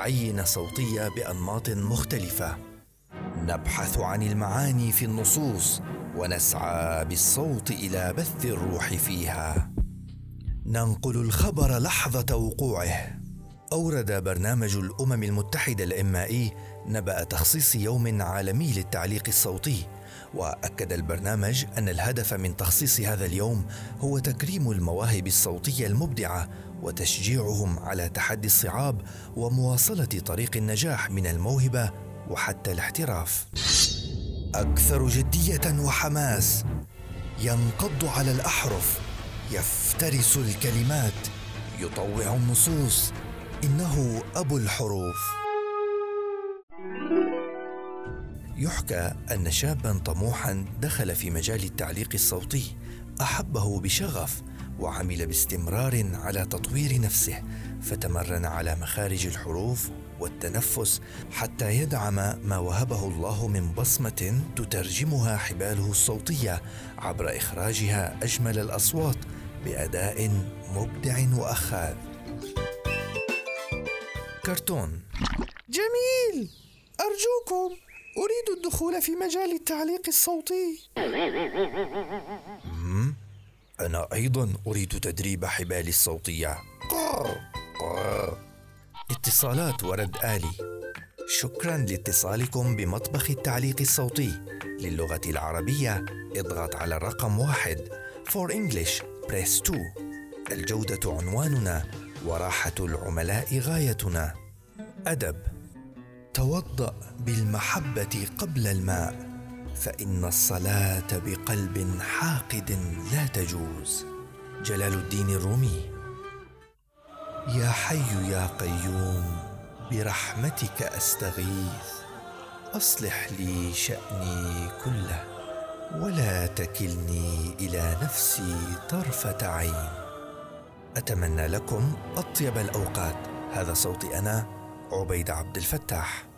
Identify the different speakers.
Speaker 1: عينه صوتيه بأنماط مختلفة. نبحث عن المعاني في النصوص ونسعى بالصوت إلى بث الروح فيها. ننقل الخبر لحظة وقوعه. أورد برنامج الأمم المتحدة الإمائي نبأ تخصيص يوم عالمي للتعليق الصوتي وأكد البرنامج أن الهدف من تخصيص هذا اليوم هو تكريم المواهب الصوتية المبدعة وتشجيعهم على تحدي الصعاب ومواصلة طريق النجاح من الموهبة وحتى الاحتراف. أكثر جدية وحماس ينقض على الأحرف يفترس الكلمات يطوع النصوص. إنه أبو الحروف. يحكى أن شابا طموحا دخل في مجال التعليق الصوتي أحبه بشغف وعمل باستمرار على تطوير نفسه فتمرن على مخارج الحروف والتنفس حتى يدعم ما وهبه الله من بصمة تترجمها حباله الصوتية عبر إخراجها أجمل الأصوات بأداء مبدع وأخاذ. كرتون.
Speaker 2: جميل! أرجوكم أريد الدخول في مجال التعليق الصوتي.
Speaker 1: أنا أيضا أريد تدريب حبالي الصوتية. اتصالات ورد آلي. شكرا لاتصالكم بمطبخ التعليق الصوتي. للغة العربية اضغط على الرقم واحد. For English press 2 الجودة عنواننا وراحة العملاء غايتنا. أدب. توضأ بالمحبة قبل الماء. فإن الصلاة بقلب حاقد لا تجوز. جلال الدين الرومي. يا حي يا قيوم برحمتك أستغيث. أصلح لي شأني كله ولا تكلني إلى نفسي طرفة عين. أتمنى لكم أطيب الأوقات. هذا صوتي أنا عبيد عبد الفتاح.